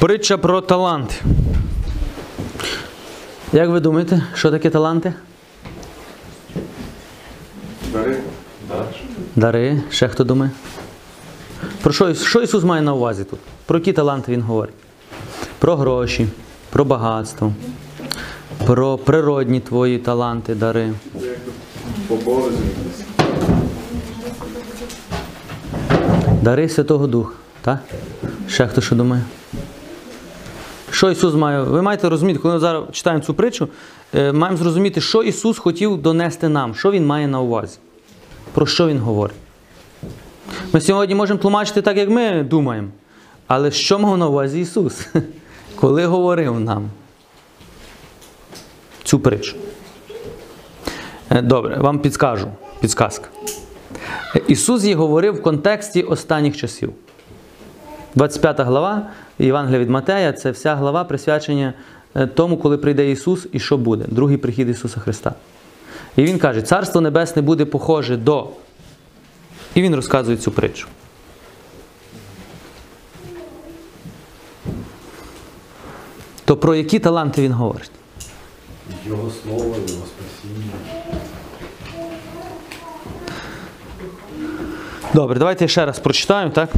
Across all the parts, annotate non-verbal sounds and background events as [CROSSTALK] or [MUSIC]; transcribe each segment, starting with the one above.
Притча про таланти. Як ви думаєте, що таке таланти? Дари. Дари. Ще хто думає? Про що, що Ісус має на увазі тут? Про які таланти Він говорить? Про гроші, про багатство, про природні твої таланти, дари. Дари Святого Духа. Так? Ще хто що думає? Що Ісус має? Ви маєте розуміти, коли ми зараз читаємо цю притчу, е, маємо зрозуміти, що Ісус хотів донести нам, що Він має на увазі, про що Він говорить. Ми сьогодні можемо тлумачити так, як ми думаємо. Але що мав на увазі Ісус, [LAUGHS] коли говорив нам цю притчу? Е, Добре, вам підскажу. Підсказка. Ісус їй говорив в контексті останніх часів. 25 глава Євангелія від Матея це вся глава присвячення е, тому, коли прийде Ісус і що буде, другий прихід Ісуса Христа. І Він каже, Царство Небесне буде похоже до. І Він розказує цю притчу. То про які таланти він говорить? Його слово, його спасіння. Добре, давайте ще раз прочитаю, так?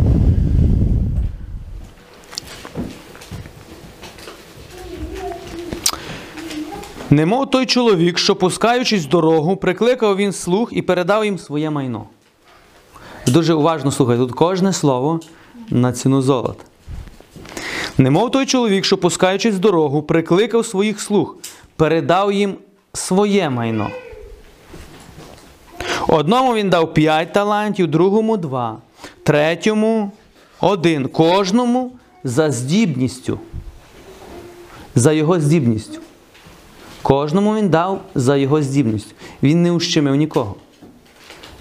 Немов той чоловік, що пускаючись в дорогу, прикликав він слуг і передав їм своє майно. Дуже уважно слухайте, тут кожне слово на ціну золота. Немов той чоловік, що пускаючись в дорогу, прикликав своїх слуг, передав їм своє майно. Одному він дав п'ять талантів, другому два, третьому один. Кожному за здібністю. За його здібністю. Кожному він дав за його здібністю. Він не ущемив нікого.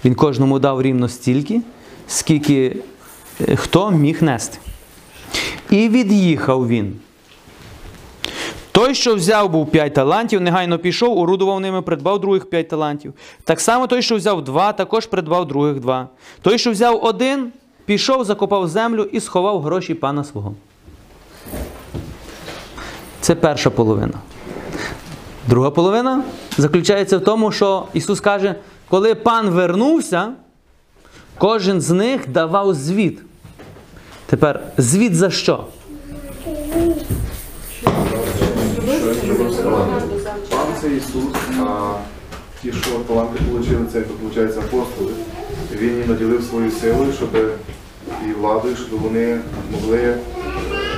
Він кожному дав рівно стільки, скільки е, хто міг нести. І від'їхав він. Той, що взяв був п'ять талантів, негайно пішов, орудував ними, придбав других п'ять талантів. Так само той, що взяв два, також придбав других два. Той, що взяв один, пішов, закопав землю і сховав гроші пана свого. Це перша половина. Друга половина заключається в тому, що Ісус каже, коли пан вернувся, кожен з них давав звіт. Тепер звіт за що? Пан це Ісус, а ті, що таланти отримали, це виходить апостоли. Він їм наділив свою силою, щоб і владою, щоб вони могли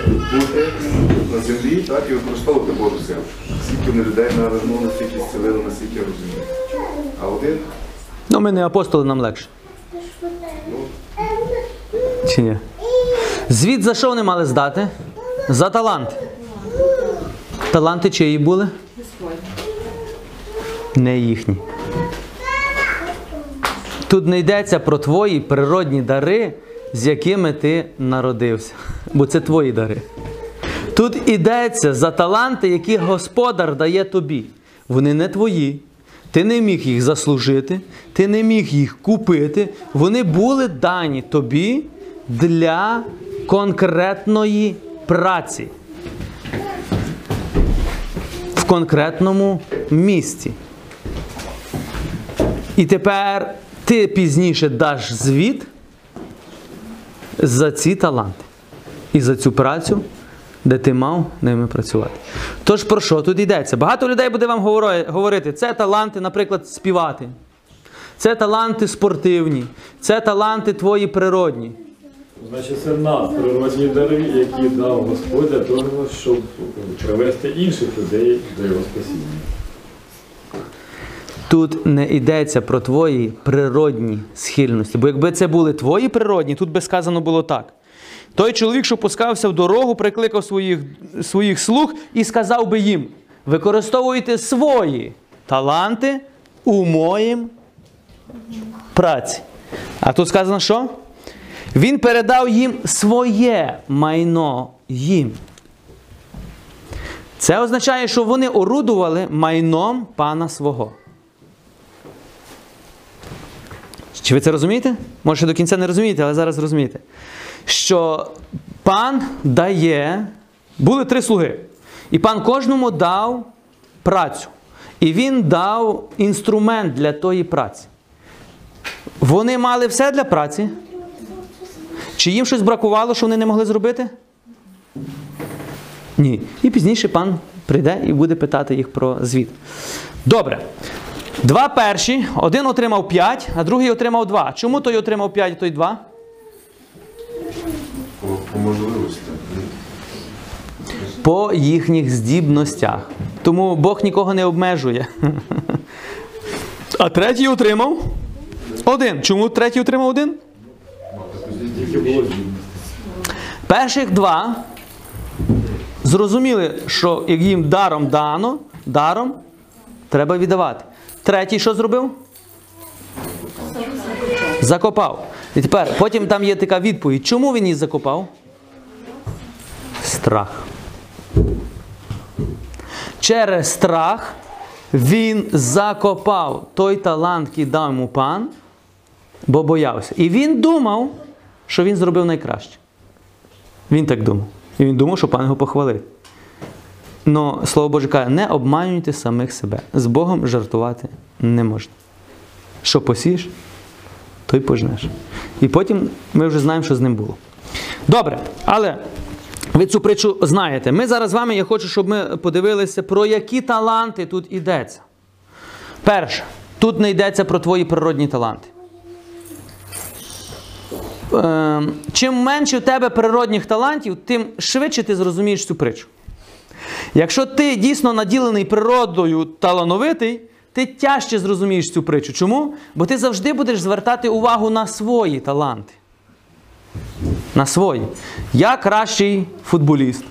бути на землі так, і використовувати Божу силу. Скільки вони людей навернули, стільки зцілили, наскільки я розумію. А один Ну, ми не апостоли, нам легше. Чи ні? Звіт за що вони мали здати? За таланти. Таланти чиї були? Не їхні. Тут не йдеться про твої природні дари, з якими ти народився. Бо це твої дари. Тут йдеться за таланти, які Господар дає тобі. Вони не твої. Ти не міг їх заслужити, ти не міг їх купити. Вони були дані тобі для конкретної праці. В конкретному місці. І тепер ти пізніше даш звіт за ці таланти і за цю працю, де ти мав ними працювати. Тож про що тут йдеться? Багато людей буде вам говорити, це таланти, наприклад, співати. Це таланти спортивні, це таланти твої природні. Значить, це надприродні дари, які дав Господь для того, щоб привести інших людей до його спасіння. Тут не йдеться про твої природні схильності. Бо якби це були твої природні, тут би сказано було так. Той чоловік, що пускався в дорогу, прикликав своїх, своїх слуг і сказав би їм: використовуйте свої таланти у моїм праці. А тут сказано, що? Він передав їм своє майно їм. Це означає, що вони орудували майном пана свого. Чи ви це розумієте? Може, ще до кінця не розумієте, але зараз розумієте. Що пан дає Були три слуги. І пан кожному дав працю. І він дав інструмент для тої праці. Вони мали все для праці. Чи їм щось бракувало, що вони не могли зробити? Ні. І пізніше пан прийде і буде питати їх про звіт. Добре. Два перші, один отримав 5, а другий отримав 2. Чому той отримав 5, а той 2? По, по можливості. По їхніх здібностях. Тому Бог нікого не обмежує. А третій отримав один. Чому третій отримав один? Перших два зрозуміли, що їм даром дано, даром треба віддавати. Третій що зробив? Закопав. І тепер потім там є така відповідь. Чому він її закопав? Страх. Через страх він закопав той талант, який дав йому пан, бо боявся. І він думав, що він зробив найкраще. Він так думав. І він думав, що пан його похвалить. Но слово Боже каже, не обманюйте самих себе. З Богом жартувати не можна. Що посієш, то й пожнеш. І потім ми вже знаємо, що з ним було. Добре, але ви цю притчу знаєте. Ми зараз з вами, я хочу, щоб ми подивилися, про які таланти тут йдеться. Перше, тут не йдеться про твої природні таланти. Е, чим менше в тебе природних талантів, тим швидше ти зрозумієш цю притчу. Якщо ти дійсно наділений природою талановитий, ти тяжче зрозумієш цю притчу. Чому? Бо ти завжди будеш звертати увагу на свої таланти. На свої. Я кращий футболіст.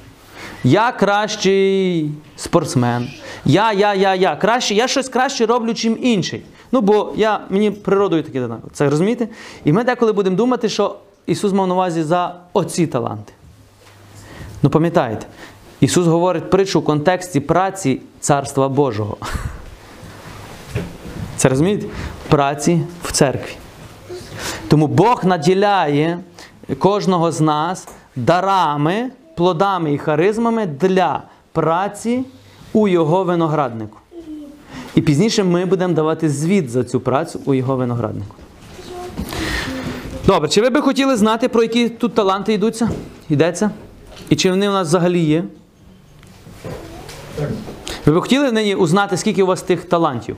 Я кращий спортсмен. Я, я, я, я. Краще, я щось краще роблю, чим інший. Ну, бо я, мені природою таке дано. Це розумієте? І ми деколи будемо думати, що Ісус мав на увазі за оці таланти. Ну, пам'ятаєте, Ісус говорить притчу в контексті праці Царства Божого. [LAUGHS] Це розумієте? Праці в церкві. Тому Бог наділяє кожного з нас дарами, плодами і харизмами для праці у Його винограднику. І пізніше ми будемо давати звіт за цю працю у Його винограднику. Добре, чи ви би хотіли знати, про які тут таланти йдуться? Йдеться? І чи вони у нас взагалі є? Ви б хотіли нині узнати, скільки у вас тих талантів?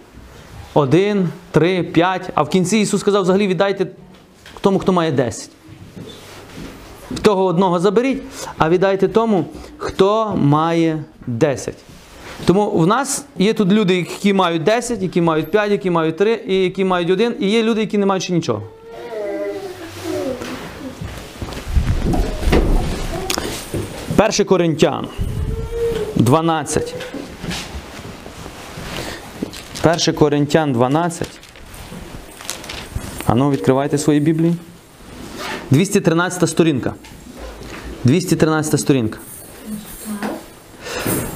Один, три, п'ять. А в кінці Ісус сказав, взагалі віддайте тому, хто має 10. Того одного заберіть, а віддайте тому, хто має 10. Тому в нас є тут люди, які мають 10, які мають 5, які мають 3, і які мають 1, і є люди, які не мають ще нічого. Перший Коринтян 12. Перший Коринтян 12. Ану, відкривайте свої Біблії. 213 сторінка. 213 сторінка.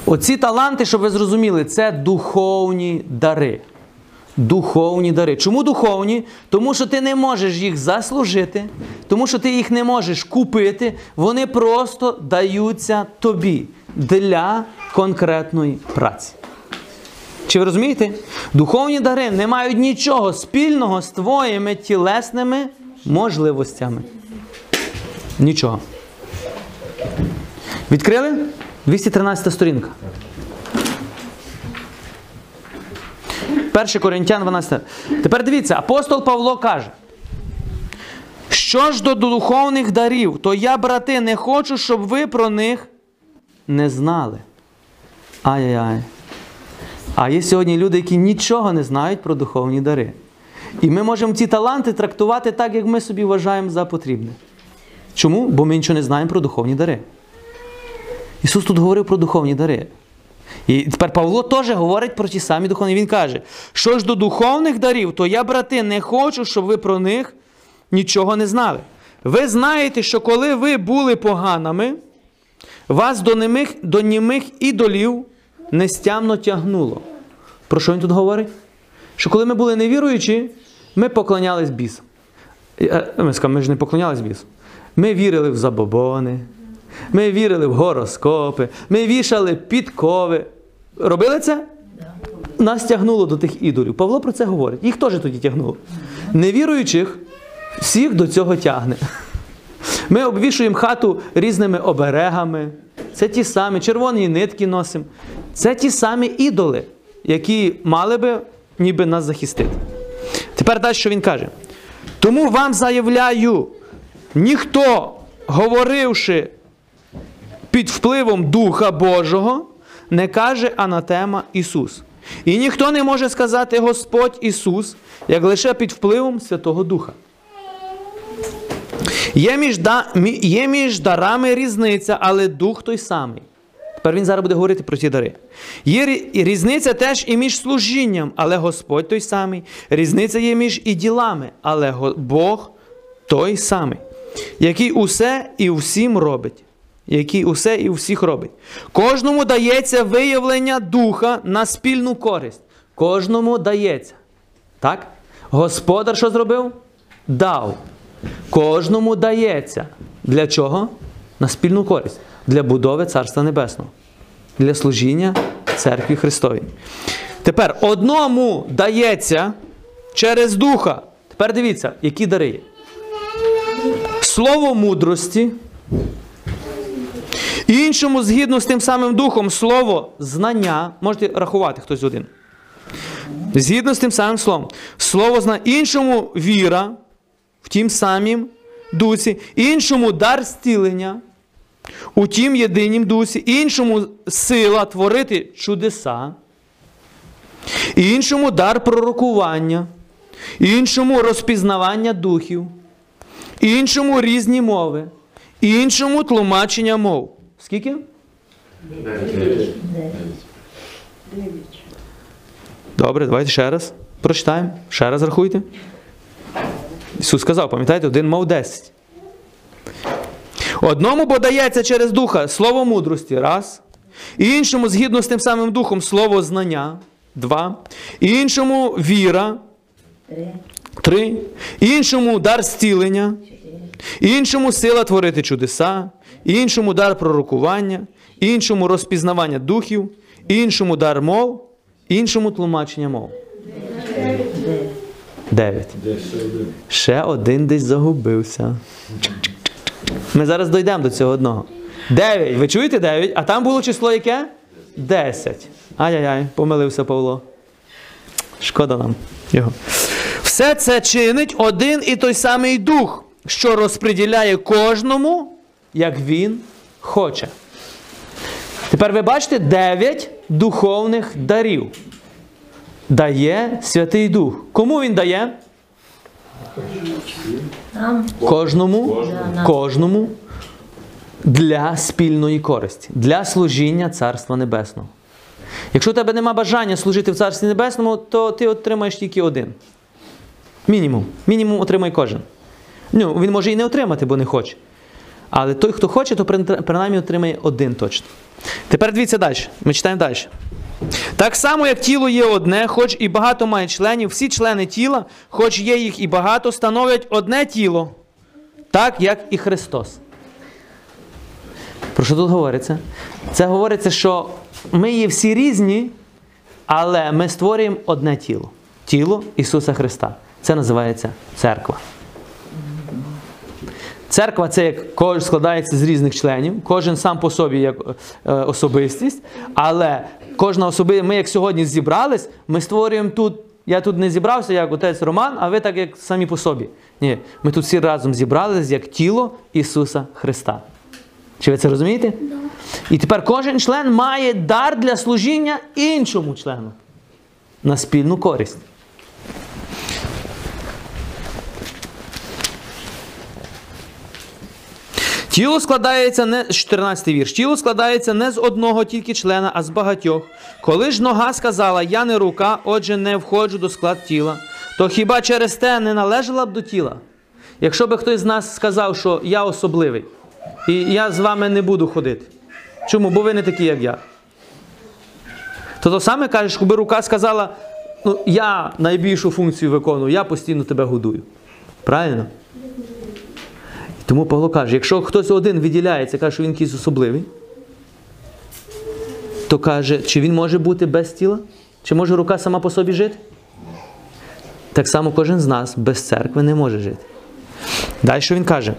Оці таланти, щоб ви зрозуміли, це духовні дари. Духовні дари. Чому духовні? Тому що ти не можеш їх заслужити, тому що ти їх не можеш купити. Вони просто даються тобі для конкретної праці. Чи ви розумієте? Духовні дари не мають нічого спільного з твоїми тілесними можливостями. Нічого. Відкрили? 213 сторінка. 1 Коринтян 12. Тепер дивіться, апостол Павло каже. Що ж до духовних дарів, то я, брати, не хочу, щоб ви про них не знали. Ай-яй-яй. А є сьогодні люди, які нічого не знають про духовні дари. І ми можемо ці таланти трактувати так, як ми собі вважаємо за потрібне. Чому? Бо ми нічого не знаємо про духовні дари. Ісус тут говорив про духовні дари. І тепер Павло теж говорить про ті самі духовні. Він каже, що ж до духовних дарів, то я, брати, не хочу, щоб ви про них нічого не знали. Ви знаєте, що коли ви були поганими, вас до німих, до німих ідолів нестямно тягнуло. Про що він тут говорить? Що коли ми були невіруючі, ми поклонялись бісам. Е, Ми скажемо, ми ж не поклонялись бісам. Ми вірили в забобони, Ми вірили в гороскопи, ми вішали підкови. Робили це? Нас тягнуло до тих ідолів. Павло про це говорить. Їх теж тоді тягнуло. Невіруючих всіх до цього тягне. Ми обвішуємо хату різними оберегами. Це ті самі червоні нитки носимо. Це ті самі ідоли, які мали би ніби нас захистити. Тепер далі, що він каже. Тому вам заявляю, ніхто, говоривши під впливом Духа Божого, не каже анатема Ісус. І ніхто не може сказати Господь Ісус, як лише під впливом Святого Духа. Є між, да, є між дарами різниця, але дух той самий. Тепер він зараз буде говорити про ті дари. Є різниця теж і між служінням, але Господь той самий. Різниця є між і ділами, але Бог той самий, який усе і всім робить. Який усе і всіх робить. Кожному дається виявлення духа на спільну користь. Кожному дається. Так? Господар що зробив? Дав. Кожному дається. Для чого? На спільну користь. Для будови Царства Небесного. Для служіння церкві Христовій. Тепер одному дається через Духа. Тепер дивіться, які дари є. Слово мудрості. Іншому, згідно з тим самим духом, слово знання. Можете рахувати хтось один. Згідно з тим самим словом. Слово знання. Іншому віра тім самім дусі, іншому дар зцілення, у тім єдинім дусі, іншому сила творити чудеса, іншому дар пророкування, іншому розпізнавання духів, іншому різні мови, іншому тлумачення мов. Скільки? Добре, давайте ще раз прочитаємо. Ще раз рахуйте. Ісус сказав, пам'ятаєте, один мав 10. Одному подається через духа слово мудрості, раз. Іншому, згідно з тим самим духом, слово знання, два. Іншому віра, три. Іншому дар зцілення, іншому сила творити чудеса, іншому дар пророкування, іншому розпізнавання духів, іншому дар мов, іншому тлумачення мов. Дев'ять. Ще один. Десь загубився. Ми зараз дійдемо до цього одного. Дев'ять. Ви чуєте дев'ять? А там було число яке? Десять. Ай-яй-яй, помилився Павло. Шкода нам його. Все це чинить один і той самий дух, що розподіляє кожному, як він хоче. Тепер ви бачите дев'ять духовних дарів. Дає Святий Дух. Кому він дає? Кожному, кожному для спільної користі, для служіння Царства Небесного. Якщо у тебе нема бажання служити в Царстві Небесному, то ти отримаєш тільки один. Мінімум. Мінімум отримає кожен. Ну, він може і не отримати, бо не хоче. Але той, хто хоче, то принаймні отримає один точно. Тепер дивіться далі. Ми читаємо далі. Так само, як тіло є одне, хоч і багато має членів, всі члени тіла, хоч є їх і багато, становлять одне тіло, так як і Христос. Про що тут говориться? Це говориться, що ми є всі різні, але ми створюємо одне тіло тіло Ісуса Христа. Це називається церква. Церква це як складається з різних членів, кожен сам по собі як е, особистість, але кожна особи, ми як сьогодні зібрались, ми створюємо тут. Я тут не зібрався як отець Роман, а ви так як самі по собі. Ні, ми тут всі разом зібрались як тіло Ісуса Христа. Чи ви це розумієте? І тепер кожен член має дар для служіння іншому члену на спільну користь. Тіло складається не 14 вірш. Тіло складається не з одного тільки члена, а з багатьох. Коли ж нога сказала, я не рука, отже, не входжу до склад тіла, то хіба через те не належала б до тіла? Якщо би хтось з нас сказав, що я особливий, і я з вами не буду ходити. Чому? Бо ви не такі, як я. То то саме кажеш, якби рука сказала, ну, я найбільшу функцію виконую, я постійно тебе годую. Правильно? Тому Павло каже, якщо хтось один виділяється, каже, що він якийсь особливий, то каже, чи він може бути без тіла? Чи може рука сама по собі жити? Так само кожен з нас без церкви не може жити. Далі що він каже?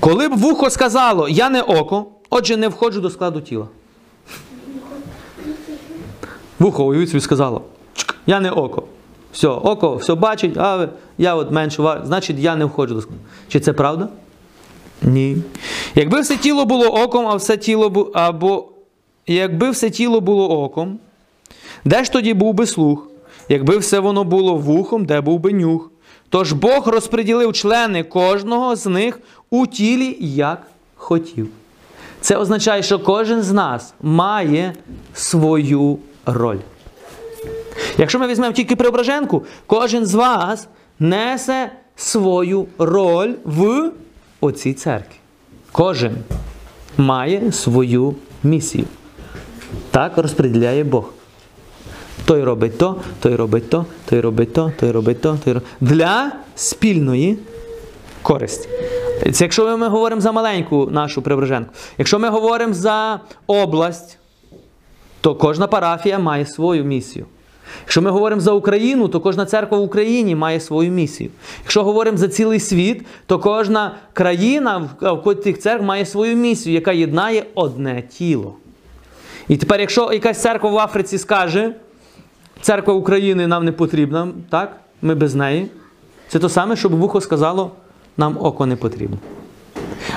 Коли б вухо сказало, я не око, отже, не входжу до складу тіла. Вухо, уявіть собі, сказало, я не око. Все, око все бачить, а я от менше ва- значить я не входжу до складу. Чи це правда? Ні. Якби все тіло було оком, а все тіло бу... або якби все тіло було оком, де ж тоді був би слух? Якби все воно було вухом, де був би нюх? Тож Бог розподілив члени кожного з них у тілі, як хотів. Це означає, що кожен з нас має свою роль. Якщо ми візьмемо тільки Преображенку, кожен з вас несе свою роль в оцій церкві. Кожен має свою місію. Так розподіляє Бог. Той робить то, той робить то, той робить то, той робить то, той робить для спільної користі. Це якщо ми говоримо за маленьку нашу Преображенку. Якщо ми говоримо за область, то кожна парафія має свою місію. Якщо ми говоримо за Україну, то кожна церква в Україні має свою місію. Якщо говоримо за цілий світ, то кожна країна в тих церкв має свою місію, яка єднає одне тіло. І тепер, якщо якась церква в Африці скаже, церква України нам не потрібна, так? Ми без неї. Це то саме, щоб вухо сказало, нам око не потрібно.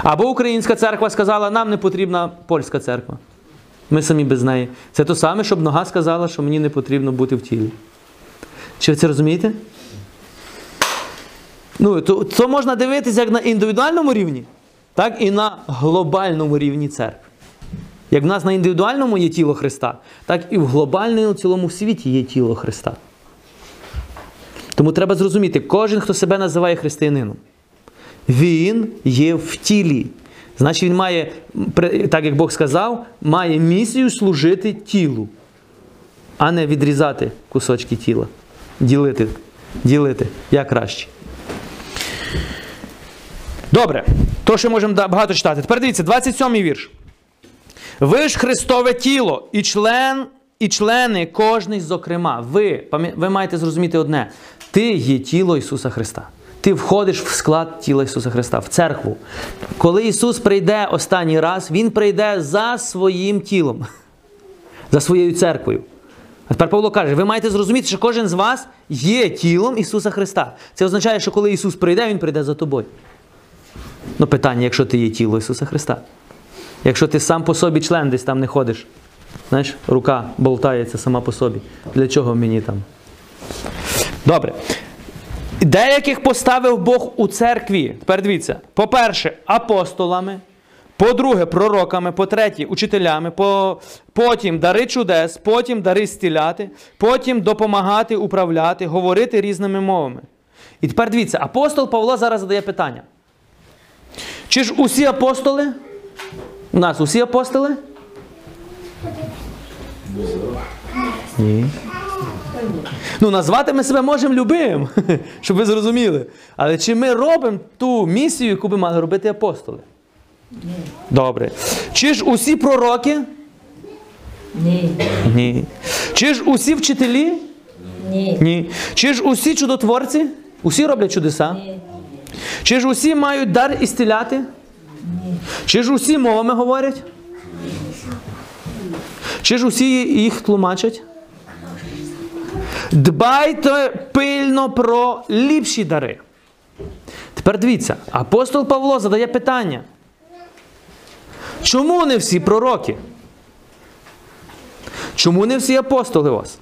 Або українська церква сказала, нам не потрібна польська церква. Ми самі без неї. Це то саме, щоб нога сказала, що мені не потрібно бути в тілі. Чи ви це розумієте? Ну, то, то можна дивитися як на індивідуальному рівні, так і на глобальному рівні церкви. Як в нас на індивідуальному є тіло Христа, так і в глобальному цілому світі є тіло Христа. Тому треба зрозуміти, кожен, хто себе називає християнином, він є в тілі. Значить, він має, так як Бог сказав, має місію служити тілу, а не відрізати кусочки тіла. Ділити, ділити як краще. Добре, то що можемо багато читати. Тепер дивіться, 27-й вірш. Ви ж Христове тіло і член, і члени кожний, зокрема. Ви, ви маєте зрозуміти одне: ти є тіло Ісуса Христа. Ти входиш в склад тіла Ісуса Христа, в церкву. Коли Ісус прийде останній раз, Він прийде за своїм тілом, [LAUGHS] за своєю церквою. А тепер Павло каже: ви маєте зрозуміти, що кожен з вас є тілом Ісуса Христа. Це означає, що коли Ісус прийде, Він прийде за тобою. Ну, питання, якщо ти є тіло Ісуса Христа. Якщо ти сам по собі член десь там не ходиш, знаєш, рука болтається сама по собі. Для чого мені там? Добре. Деяких поставив Бог у церкві. Тепер дивіться. По-перше, апостолами. По-друге, пророками, по-третє, учителями, по... потім дари чудес, потім дари стіляти, потім допомагати, управляти, говорити різними мовами. І тепер дивіться, апостол Павло зараз задає питання. Чи ж усі апостоли? У нас усі апостоли? Ні. Ну, назвати ми себе можемо любим, [LAUGHS] щоб ви зрозуміли. Але чи ми робимо ту місію, яку би мали робити апостоли? Добре. Чи ж усі пророки? Ні. Ні. Чи ж усі вчителі? Ні. Ні. Чи ж усі чудотворці? Усі роблять чудеса? Ні. Чи ж усі мають дар ісціляти? Чи ж усі мовами говорять? Чи ж усі їх тлумачать? Дбайте пильно про ліпші дари. Тепер дивіться, апостол Павло задає питання. Чому не всі пророки? Чому не всі апостоли вас?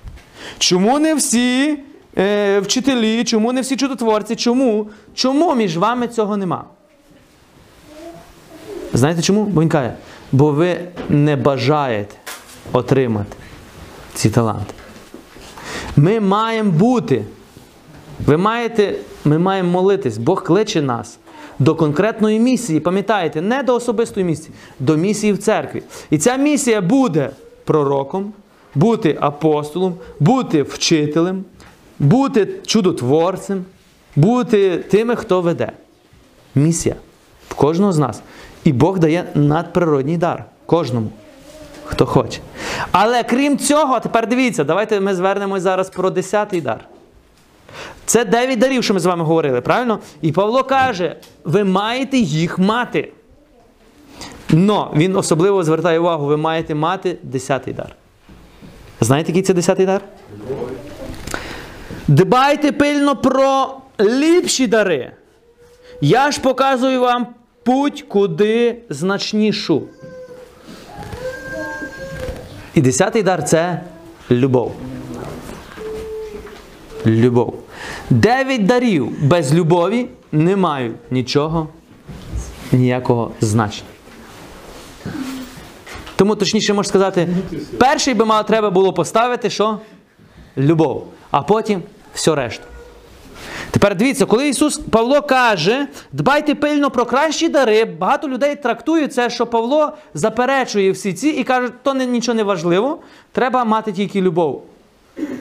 Чому не всі е, вчителі, чому не всі чудотворці? Чому? Чому між вами цього нема? Знаєте чому? Бо він каже, бо ви не бажаєте отримати ці таланти. Ми маємо бути. Ви маєте, ми маємо молитись. Бог кличе нас до конкретної місії. Пам'ятаєте, не до особистої місії, до місії в церкві. І ця місія буде пророком, бути апостолом, бути вчителем, бути чудотворцем, бути тими, хто веде. місія в кожного з нас. І Бог дає надприродній дар кожному, хто хоче. Але крім цього, тепер дивіться, давайте ми звернемось зараз про десятий дар. Це дев'ять дарів, що ми з вами говорили, правильно? І Павло каже: ви маєте їх мати. Но він особливо звертає увагу, ви маєте мати десятий дар. Знаєте, який це десятий дар? Дбайте пильно про ліпші дари. Я ж показую вам путь куди значнішу. І десятий дар це любов. Любов. Дев'ять дарів без любові не мають нічого, ніякого значення. Тому точніше можна сказати, перший би мало треба було поставити що? Любов, а потім все решту. Тепер дивіться, коли Ісус Павло каже, дбайте пильно про кращі дари, багато людей трактують це, що Павло заперечує всі ці і каже, то не, нічого не важливо, треба мати тільки любов.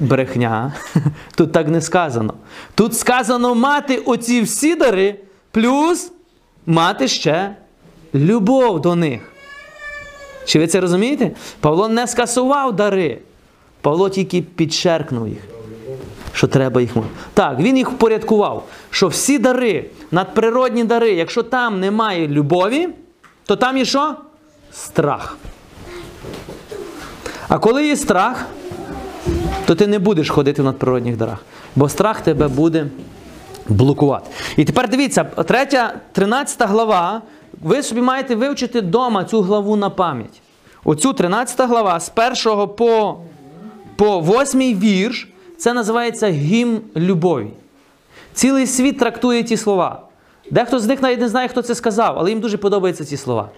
Брехня. [LAUGHS] Тут так не сказано. Тут сказано мати оці всі дари, плюс мати ще любов до них. Чи ви це розумієте? Павло не скасував дари. Павло тільки підчеркнув їх що треба їх. Так, він їх впорядкував, що всі дари, надприродні дари, якщо там немає любові, то там є що? Страх. А коли є страх, то ти не будеш ходити в надприродних дарах, бо страх тебе буде блокувати. І тепер дивіться, 3, 13 глава, ви собі маєте вивчити вдома цю главу на пам'ять. Оцю 13 глава з 1 по, по 8 вірш. Це називається гімн любові. Цілий світ трактує ті слова. Дехто з них навіть не знає, хто це сказав, але їм дуже подобаються ці слова.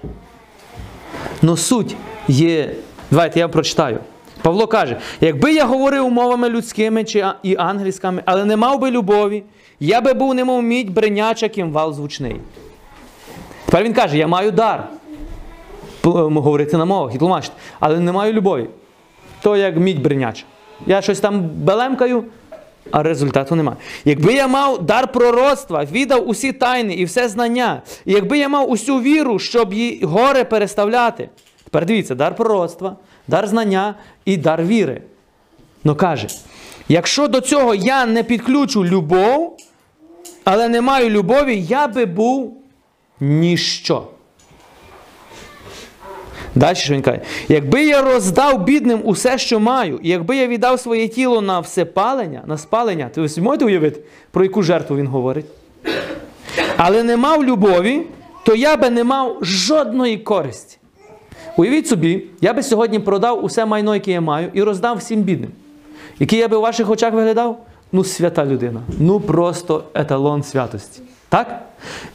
Но суть є. Давайте я прочитаю. Павло каже: якби я говорив мовами людськими чи і ангельськими, але не мав би любові, я би був немов мідь бриняча кімвал звучний. Тепер він каже: я маю дар говорити на мовах і тлумачити, але не маю любові. То як мідь бриняча. Я щось там белемкаю, а результату немає. Якби я мав дар пророцтва, віддав усі тайни і все знання, і якби я мав усю віру, щоб її горе переставляти. Тепер дивіться, дар пророцтва, дар знання і дар віри. Ну каже, якщо до цього я не підключу любов, але не маю любові, я би був ніщо. Далі що він каже, якби я роздав бідним усе, що маю, і якби я віддав своє тіло на всепалення, на спалення, то ви можете уявити, про яку жертву він говорить? Але не мав любові, то я би не мав жодної користі. Уявіть собі, я би сьогодні продав усе майно, яке я маю, і роздав всім бідним. Який я би у ваших очах виглядав? Ну, свята людина. Ну просто еталон святості. Так?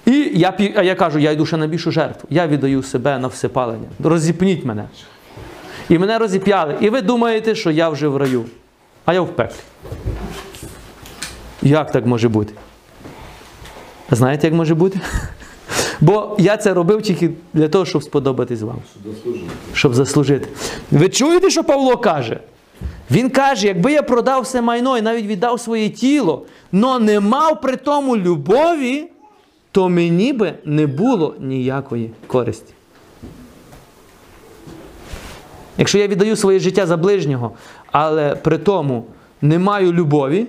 І я, а я кажу, я йду ще на більшу жертву. Я віддаю себе на всепалення. Розіпніть мене. І мене розіп'яли. І ви думаєте, що я вже в раю. А я в пеклі. Як так може бути? Знаєте, як може бути? [LAUGHS] Бо я це робив тільки для того, щоб сподобатись вам. Щоб заслужити. Ви чуєте, що Павло каже? Він каже, якби я продав все майно і навіть віддав своє тіло, но не мав при тому любові, то мені би не було ніякої користі. Якщо я віддаю своє життя за ближнього, але при тому не маю любові,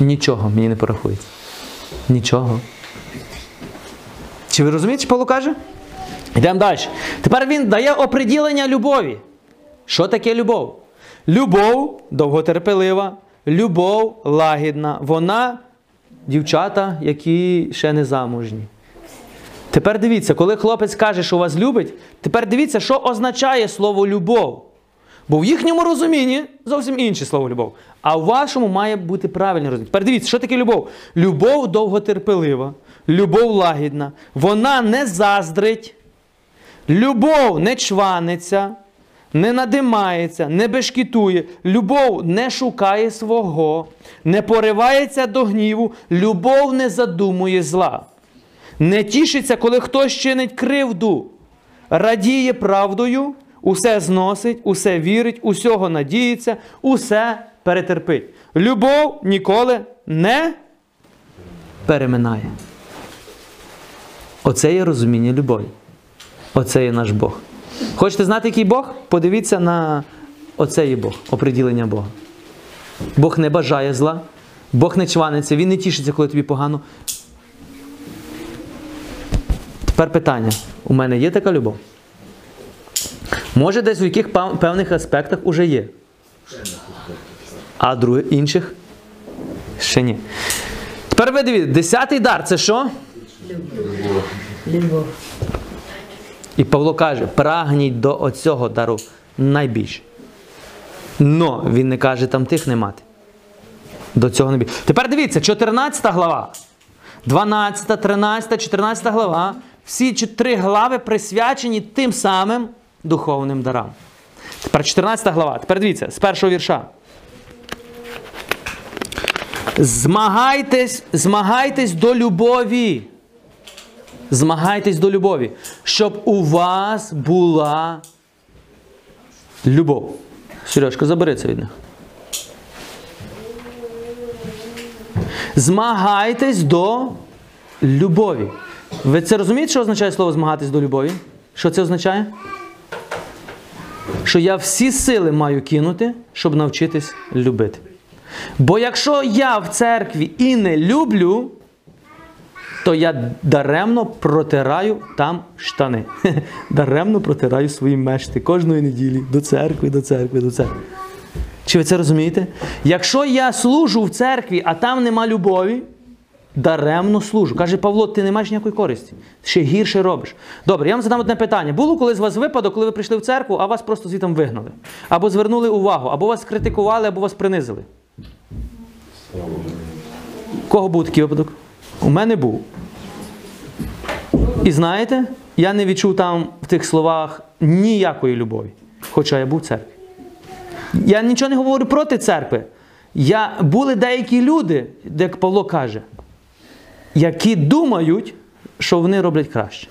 нічого мені не порахується. Нічого. Чи ви розумієте, що Павло каже? Йдемо далі. Тепер він дає оприділення любові. Що таке любов? Любов довготерпелива, любов лагідна. Вона дівчата, які ще не замужні. Тепер дивіться, коли хлопець каже, що вас любить, тепер дивіться, що означає слово любов. Бо в їхньому розумінні зовсім інше слово любов. А в вашому має бути правильне розуміння. Тепер дивіться, що таке любов? Любов довготерпелива, любов лагідна, вона не заздрить, любов не чваниться, не надимається, не бешкетує, любов не шукає свого, не поривається до гніву, любов не задумує зла. Не тішиться, коли хтось чинить кривду, радіє правдою, усе зносить, усе вірить, усього надіється, усе перетерпить. Любов ніколи не переминає. Оце є розуміння любові. Оце є наш Бог. Хочете знати, який Бог? Подивіться на оце є Бог, оприділення Бога. Бог не бажає зла, Бог не чваниться, Він не тішиться, коли тобі погано. Тепер питання: у мене є така любов? Може, десь у яких певних аспектах уже є. А друге, інших? Ще ні. Тепер ви дивіться, десятий дар це що? Любов. І Павло каже: прагніть до оцього дару найбільше. Но він не каже там тих не мати. До цього не більше. Тепер дивіться, 14 глава, 12, 13, 14 глава. Всі три глави присвячені тим самим духовним дарам. Тепер 14 глава. Тепер дивіться, з першого вірша. Змагайтесь, змагайтесь до любові. Змагайтесь до любові, щоб у вас була любов. Сережка, забери це від них. Змагайтесь до любові. Ви це розумієте, що означає слово змагатись до любові? Що це означає? Що я всі сили маю кинути, щоб навчитись любити. Бо якщо я в церкві і не люблю, то я даремно протираю там штани. [LAUGHS] Даремно протираю свої мешти кожної неділі до церкви, до церкви, до церкви. Чи ви це розумієте? Якщо я служу в церкві, а там нема любові, даремно служу. Каже Павло, ти не маєш ніякої користі. Ще гірше робиш. Добре, я вам задам одне питання. Було колись у вас випадок, коли ви прийшли в церкву, а вас просто звітом вигнали? Або звернули увагу, або вас критикували, або вас принизили. Кого був такий випадок? У мене був. І знаєте, я не відчув там в тих словах ніякої любові, хоча я був в церкві. Я нічого не говорю проти церкви. Я, були деякі люди, як Павло каже, які думають, що вони роблять краще.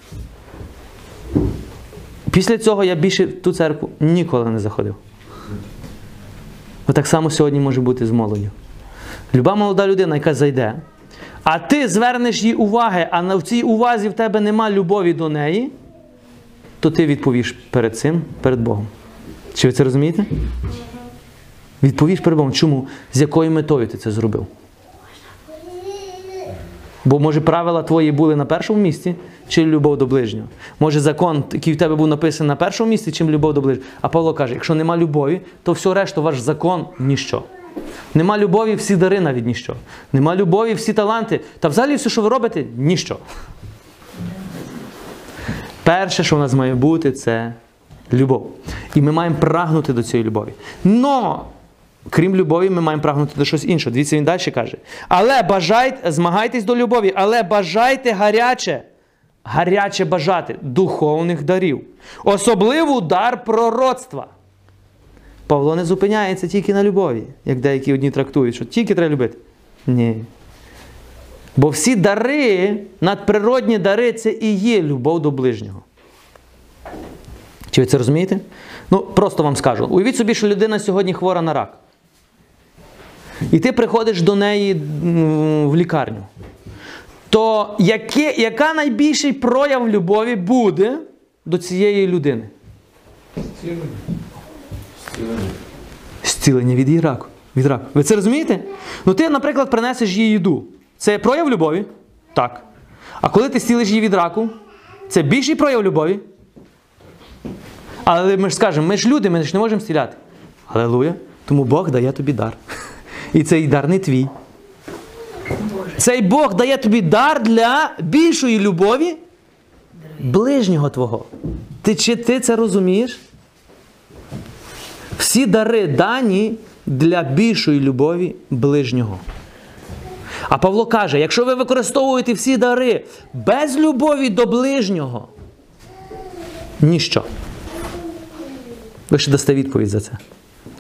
Після цього я більше в ту церкву ніколи не заходив. Отак само сьогодні може бути з молоддю. Люба молода людина, яка зайде, а ти звернеш їй уваги, а в цій увазі в тебе нема любові до неї, то ти відповіш перед цим, перед Богом. Чи ви це розумієте? Відповіш перед Богом. Чому? З якою метою ти це зробив? Бо може правила твої були на першому місці, чи любов до ближнього. Може закон, який в тебе був написаний на першому місці, чим любов до ближнього. А Павло каже, якщо нема любові, то все решта, ваш закон ніщо. Нема любові, всі дари навіть ніщо. Нема любові, всі таланти. Та взагалі все, що ви робите, ніщо. Перше, що в нас має бути, це любов. І ми маємо прагнути до цієї любові. Но, крім любові, ми маємо прагнути до щось іншого. Дивіться, він далі каже. Але бажайте, змагайтесь до любові, але бажайте гаряче, гаряче бажати духовних дарів. Особливо дар пророцтва. Павло не зупиняється тільки на любові, як деякі одні трактують, що тільки треба любити. Ні. Бо всі дари, надприродні дари це і є любов до ближнього. Чи ви це розумієте? Ну, просто вам скажу. Уявіть собі, що людина сьогодні хвора на рак. І ти приходиш до неї в лікарню. То яке, яка найбільший прояв любові буде до цієї людини? Зцілення від її раку. Від раку. Ви це розумієте? Ну ти, наприклад, принесеш їй їду. Це прояв любові? Так. А коли ти зцілиш її від раку, це більший прояв любові? Але ми ж скажемо, ми ж люди, ми ж не можемо зціляти. Алелуя. Тому Бог дає тобі дар. І цей дар не твій. Цей Бог дає тобі дар для більшої любові ближнього твого. Ти чи ти це розумієш? Всі дари дані для більшої любові ближнього. А Павло каже: якщо ви використовуєте всі дари без любові до ближнього, ніщо. Ви ще дасте відповідь за це.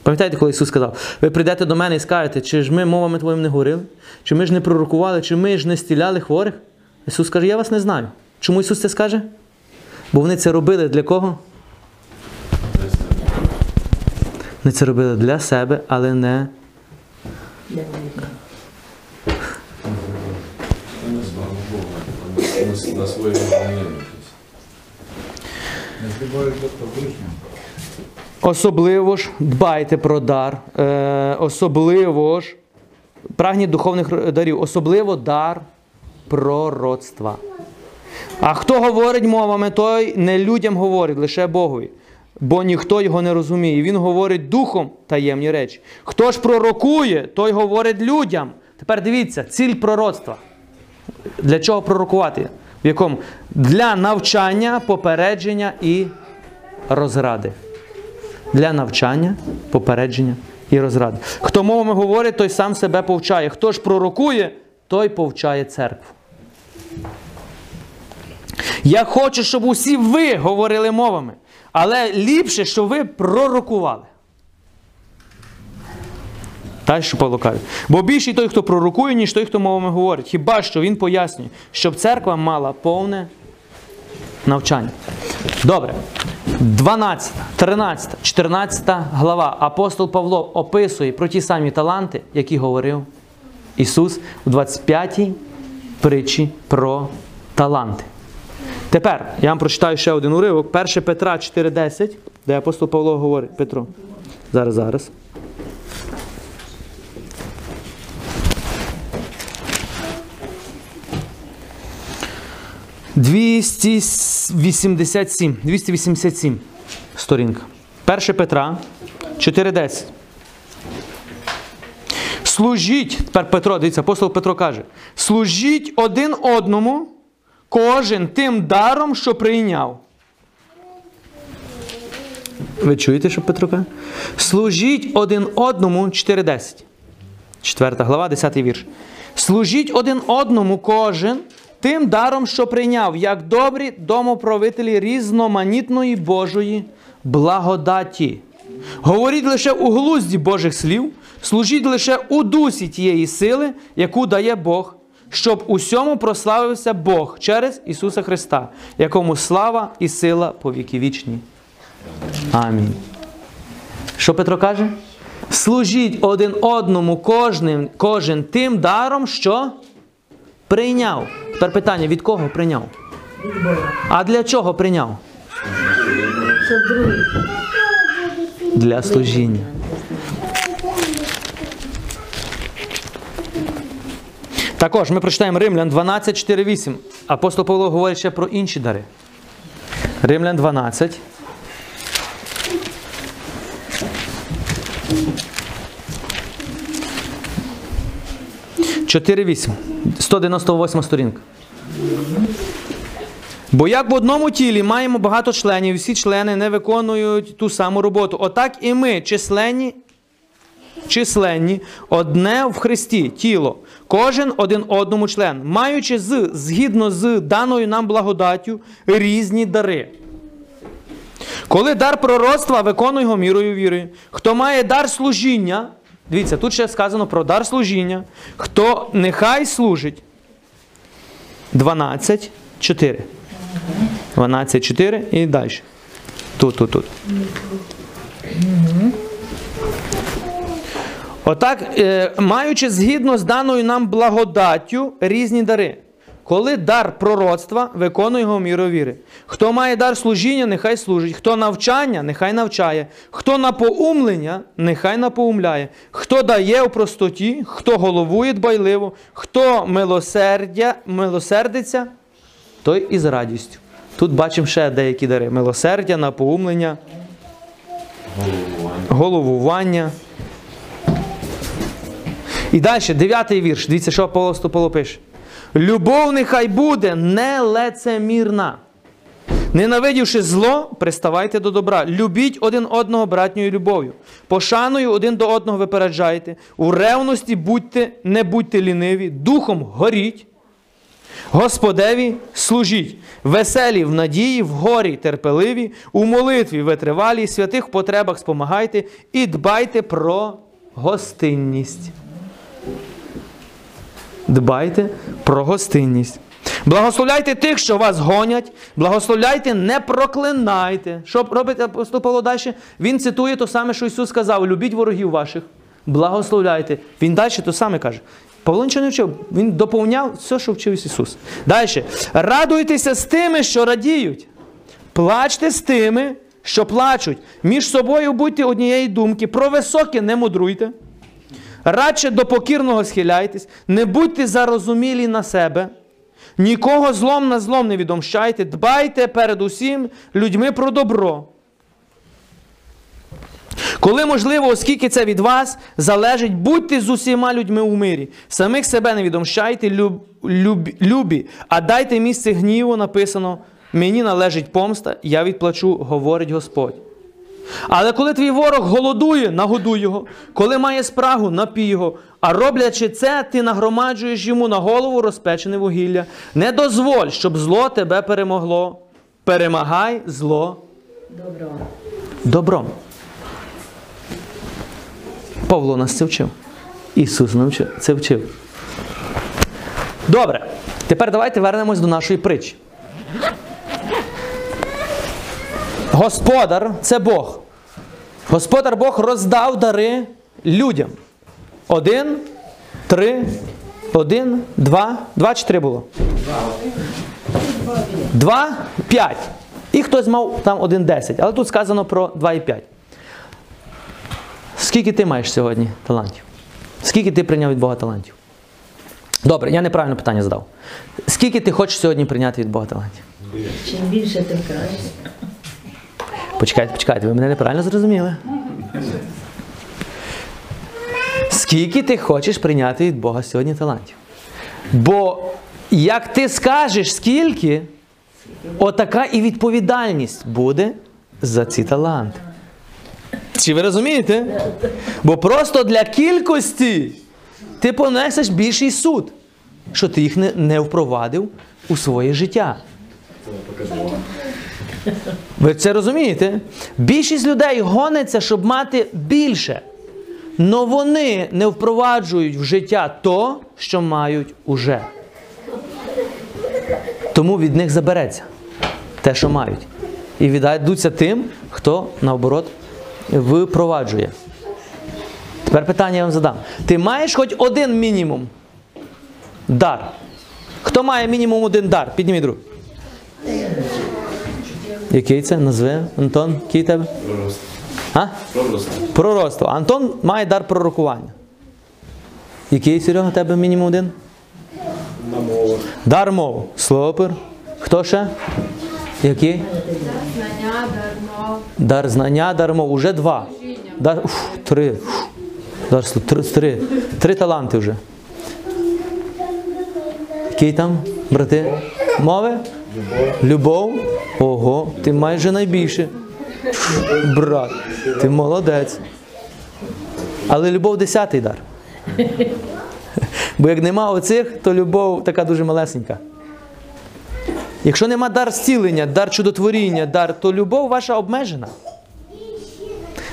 Пам'ятаєте, коли Ісус сказав, ви прийдете до мене і скажете, чи ж ми мовами твоїм не говорили, чи ми ж не пророкували, чи ми ж не стіляли хворих? Ісус каже, я вас не знаю. Чому Ісус це скаже? Бо вони це робили для кого? Вони це робили для себе, але не на, своє. Особливо ж дбайте про дар, е, особливо ж прагніть духовних дарів, особливо дар пророцтва. А хто говорить мовами, той не людям говорить, лише Богові, бо ніхто його не розуміє. Він говорить духом таємні речі. Хто ж пророкує, той говорить людям. Тепер дивіться, ціль пророцтва. Для чого пророкувати? В якому? Для навчання, попередження і розради для навчання, попередження і розради. Хто мовами говорить, той сам себе повчає. Хто ж пророкує, той повчає церкву. Я хочу, щоб усі ви говорили мовами, але ліпше, щоб ви пророкували. Та що Павло каже. Бо більший той, хто пророкує, ніж той, хто мовами говорить. Хіба що він пояснює, щоб церква мала повне навчання. Добре. 12, 13, 14 глава. Апостол Павло описує про ті самі таланти, які говорив Ісус у 25-й притчі про таланти. Тепер я вам прочитаю ще один уривок. 1 Петра 4,10, де апостол Павло говорить. Петро. Зараз, зараз. Двісті вісімдесят сім. 287 сторінка. 1 Петра 4.10. Служіть, тепер Петро, дивіться, апостол Петро каже: служіть один одному, кожен тим даром, що прийняв. Ви чуєте, що Петро каже? Служіть один одному 4.10. 4 глава, 10 вірш. Служіть один одному кожен тим даром, що прийняв, як добрі домоправителі різноманітної Божої благодаті. Говоріть лише у глузді Божих слів, служіть лише у дусі тієї сили, яку дає Бог, щоб усьому прославився Бог через Ісуса Христа, якому слава і сила по віки вічні. Амінь. Що Петро каже? Служіть один одному кожним, кожен тим даром, що прийняв. Тепер питання: від кого прийняв? А для чого прийняв? Для служіння. Також ми прочитаємо Римлян 12, 4, 8. Апостол Павло говорить ще про інші дари. Римлян 12. Чотири вісім. 198 сторінка. Бо як в одному тілі маємо багато членів, і всі члени не виконують ту саму роботу. Отак і ми, численні, численні, одне в Христі, тіло, кожен один одному член, маючи з, згідно з даною нам благодаттю різні дари. Коли дар пророцтва виконує його мірою віри, хто має дар служіння, дивіться, тут ще сказано про дар служіння, хто нехай служить 12, 4. 12, 4 і далі. Тут, тут, тут. Отак, е, маючи згідно з даною нам благодаттю різні дари. Коли дар пророцтва виконує його мірою віри. Хто має дар служіння, нехай служить. Хто навчання, нехай навчає. Хто напоумлення, нехай напоумляє. Хто дає у простоті, хто головує дбайливо, хто милосердя, милосердиться, той із радістю. Тут бачимо ще деякі дари: милосердя, напоумлення, головування. І далі, дев'ятий вірш. Дивіться, що апостол Павло пише. Любов нехай буде нелицемірна. Ненавидівши зло, приставайте до добра. Любіть один одного братньою любов'ю. Пошаною один до одного випереджайте. У ревності будьте, не будьте ліниві, духом горіть. Господеві служіть, веселі в надії, в горі терпеливі, у молитві витривалі, святих потребах спомагайте і дбайте про гостинність. Дбайте про гостинність. Благословляйте тих, що вас гонять, благословляйте, не проклинайте. Що робить апостол Павло далі? Він цитує те саме, що Ісус сказав: любіть ворогів ваших, благословляйте. Він далі те саме каже. Павло нічого не вчив. Він доповняв все, що вчив Ісус. Далі. Радуйтеся з тими, що радіють. Плачте з тими, що плачуть. Між собою будьте однієї думки. Про високе не мудруйте. Радше до покірного схиляйтесь, не будьте зарозумілі на себе. Нікого злом на злом не відомщайте, дбайте перед усім людьми про добро. Коли можливо, оскільки це від вас залежить, будьте з усіма людьми у мирі. Самих себе не відомщайте, люб, люб, любі, а дайте місце гніву, написано: мені належить помста, я відплачу, говорить Господь. Але коли твій ворог голодує, нагодуй його, коли має спрагу, напій його. А роблячи це, ти нагромаджуєш йому на голову розпечене вугілля. Не дозволь, щоб зло тебе перемогло. Перемагай зло Добро. добром. Павло нас це вчив. Ісус навчив, це вчив. Добре. Тепер давайте вернемось до нашої притчі. Господар це Бог. Господар Бог роздав дари людям. Один, три, один, два. Два чи три було? Два, п'ять. І хтось мав там один десять. Але тут сказано про два і п'ять. Скільки ти маєш сьогодні талантів? Скільки ти прийняв від Бога талантів? Добре, я неправильне питання задав. Скільки ти хочеш сьогодні прийняти від Бога талантів? Чим більше, тим краще. Почекайте, почекайте, ви мене неправильно зрозуміли. Скільки ти хочеш прийняти від Бога сьогодні талантів? Бо як ти скажеш скільки, отака і відповідальність буде за ці таланти. Чи ви розумієте? Бо просто для кількості ти понесеш більший суд, що ти їх не, не впровадив у своє життя. Ви це розумієте? Більшість людей гониться, щоб мати більше. Но вони не впроваджують в життя то, що мають уже. Тому від них забереться те, що мають. І віддадуться тим, хто, наоборот, випроваджує. Тепер питання я вам задам. Ти маєш хоч один мінімум дар? Хто має мінімум один дар? Підніміть руку. Який це? Назви, Антон, який тебе? Пророцтво. А? Пророцтво. Пророцтво. Антон має дар пророкування. Який, Серега, тебе мінімум один? На мовах. Дар мов. Супер. Хто ще? Який? Знання, дармо, Дар знання, дар мов. Уже два. Дар, уф, три. Уф. Дар, три, три. Три таланти вже. Який там, брати? Мови? Любов. Ого, ти майже найбільше. Брат, ти молодець. Але любов десятий дар. Бо як нема оцих, то любов така дуже малесенька. Якщо нема дар зцілення, дар чудотворіння, дар, то любов ваша обмежена.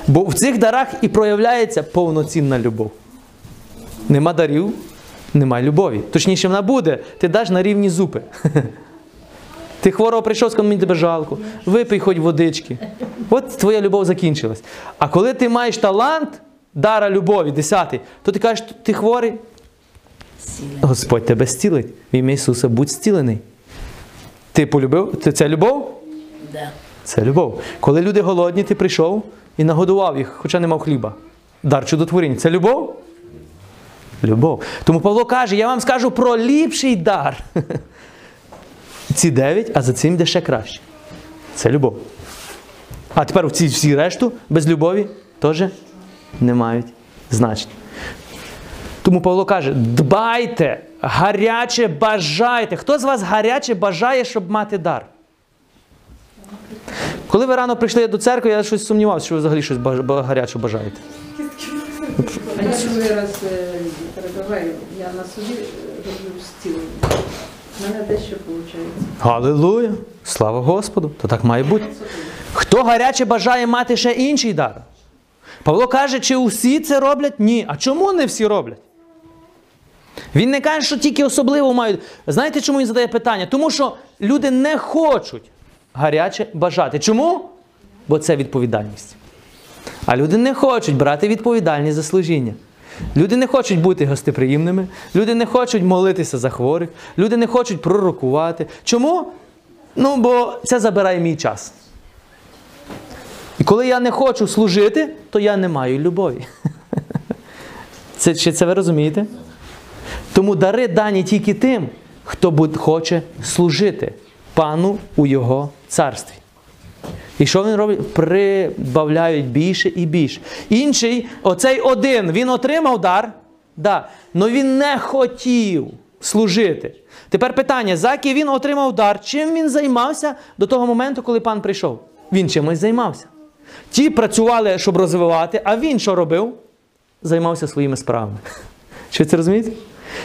Бо в цих дарах і проявляється повноцінна любов. Нема дарів, нема любові. Точніше, вона буде, ти даш на рівні зупи. Ти хворого прийшов, сказав, мені тебе жалко, випий хоч водички. От твоя любов закінчилась. А коли ти маєш талант дара любові, десятий, то ти кажеш, ти хворий, Господь тебе зцілить. В ім'я Ісуса будь зцілений. Ти полюбив? Це, це любов? Да. Це любов. Коли люди голодні, ти прийшов і нагодував їх, хоча не мав хліба. Дар чудотворіння. Це любов? Любов. Тому Павло каже: я вам скажу про ліпший дар. [LAUGHS] Ці дев'ять, а за цим йде ще краще. Це любов. А тепер ці всі решту без любові теж не мають значення. Тому Павло каже: дбайте, гаряче бажайте. Хто з вас гаряче бажає, щоб мати дар? Коли ви рано прийшли до церкви, я щось сумнівався, що ви взагалі щось гаряче бажаєте. Я на е, роблю зцілення. Мене дещо виходить. Галилуя! Слава Господу! То так має бути. Хто гаряче бажає мати ще інший дар? Павло каже, чи усі це роблять? Ні. А чому не всі роблять? Він не каже, що тільки особливо мають. Знаєте, чому він задає питання? Тому що люди не хочуть гаряче бажати. Чому? Бо це відповідальність. А люди не хочуть брати відповідальність за служіння. Люди не хочуть бути гостеприємними, люди не хочуть молитися за хворих, люди не хочуть пророкувати. Чому? Ну, бо це забирає мій час. І коли я не хочу служити, то я не маю любові. [LAUGHS] Це, чи це ви розумієте? Тому дари дані тільки тим, хто хоче служити пану у його царстві. І що він робить? Прибавляють більше і більше. Інший, оцей один, він отримав дар, да, але він не хотів служити. Тепер питання: заки він отримав дар, чим він займався до того моменту, коли пан прийшов? Він чимось займався. Ті працювали, щоб розвивати, а він що робив? Займався своїми справами. Чи це розумієте?